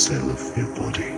Cell of your body.